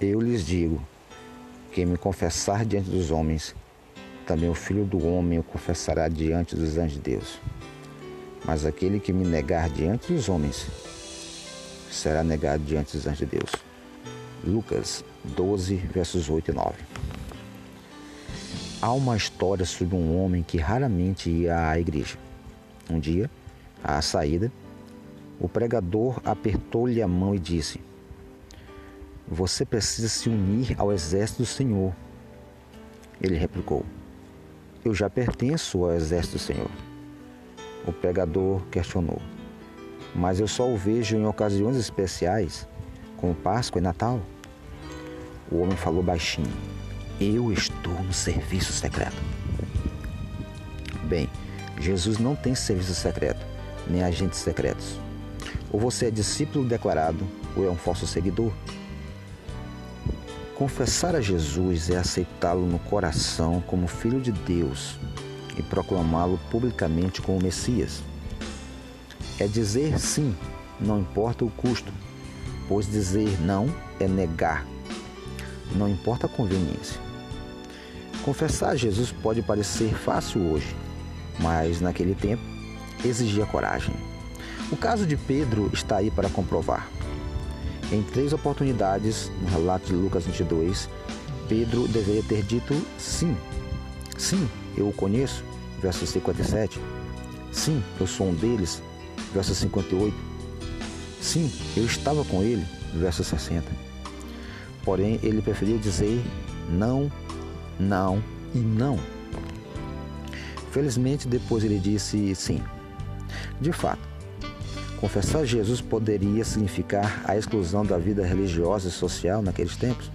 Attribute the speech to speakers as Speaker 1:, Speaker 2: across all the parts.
Speaker 1: Eu lhes digo: quem me confessar diante dos homens, também o Filho do Homem o confessará diante dos anjos de Deus. Mas aquele que me negar diante dos homens, será negado diante dos anjos de Deus. Lucas 12, versos 8 e 9. Há uma história sobre um homem que raramente ia à igreja. Um dia, à saída, o pregador apertou-lhe a mão e disse: Você precisa se unir ao exército do Senhor. Ele replicou: Eu já pertenço ao exército do Senhor. O pregador questionou: Mas eu só o vejo em ocasiões especiais, como Páscoa e Natal. O homem falou baixinho: Eu estou no serviço secreto. Bem, Jesus não tem serviço secreto, nem agentes secretos. Ou você é discípulo declarado, ou é um falso seguidor. Confessar a Jesus é aceitá-lo no coração como Filho de Deus e proclamá-lo publicamente como Messias. É dizer sim, não importa o custo, pois dizer não é negar, não importa a conveniência. Confessar a Jesus pode parecer fácil hoje, mas naquele tempo exigia coragem. O caso de Pedro está aí para comprovar. Em três oportunidades, no relato de Lucas 22, Pedro deveria ter dito sim. Sim, eu o conheço, verso 57. Sim, eu sou um deles, verso 58. Sim, eu estava com ele, verso 60. Porém, ele preferiu dizer não, não e não. Felizmente, depois ele disse sim. De fato, confessar Jesus poderia significar a exclusão da vida religiosa e social naqueles tempos.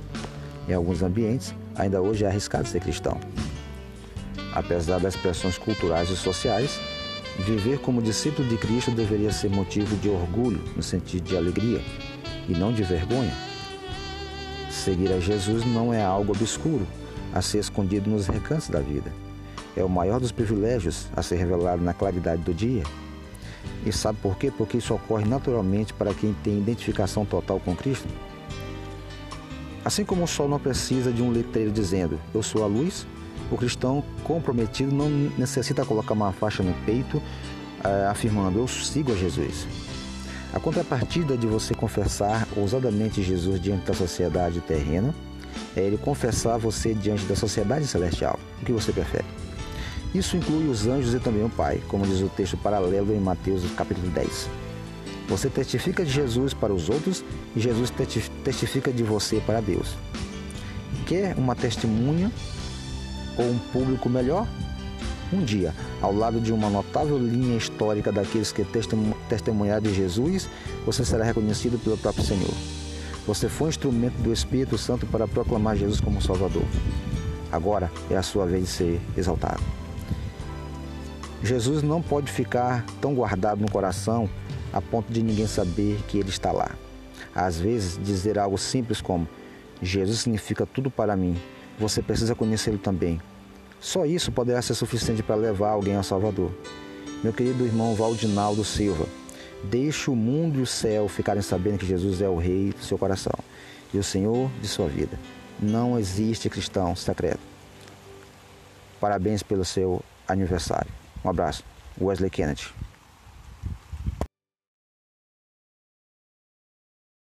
Speaker 1: Em alguns ambientes, ainda hoje é arriscado ser cristão. Apesar das pressões culturais e sociais, viver como discípulo de Cristo deveria ser motivo de orgulho, no sentido de alegria, e não de vergonha. Seguir a Jesus não é algo obscuro, a ser escondido nos recantos da vida é o maior dos privilégios a ser revelado na claridade do dia. E sabe por quê? Porque isso ocorre naturalmente para quem tem identificação total com Cristo. Assim como o sol não precisa de um letreiro dizendo eu sou a luz, o cristão comprometido não necessita colocar uma faixa no peito eh, afirmando eu sigo a Jesus. A contrapartida de você confessar ousadamente Jesus diante da sociedade terrena é ele confessar você diante da sociedade celestial. O que você prefere? Isso inclui os anjos e também o Pai, como diz o texto paralelo em Mateus capítulo 10. Você testifica de Jesus para os outros e Jesus testifica de você para Deus. Quer uma testemunha ou um público melhor? Um dia, ao lado de uma notável linha histórica daqueles que testemunharam de Jesus, você será reconhecido pelo próprio Senhor. Você foi um instrumento do Espírito Santo para proclamar Jesus como Salvador. Agora é a sua vez de ser exaltado. Jesus não pode ficar tão guardado no coração a ponto de ninguém saber que ele está lá. Às vezes, dizer algo simples como: Jesus significa tudo para mim, você precisa conhecê-lo também. Só isso poderá ser suficiente para levar alguém ao Salvador. Meu querido irmão Valdinaldo Silva, deixe o mundo e o céu ficarem sabendo que Jesus é o Rei do seu coração e o Senhor de sua vida. Não existe cristão secreto. Parabéns pelo seu aniversário. Um abraço. Wesley Kennedy.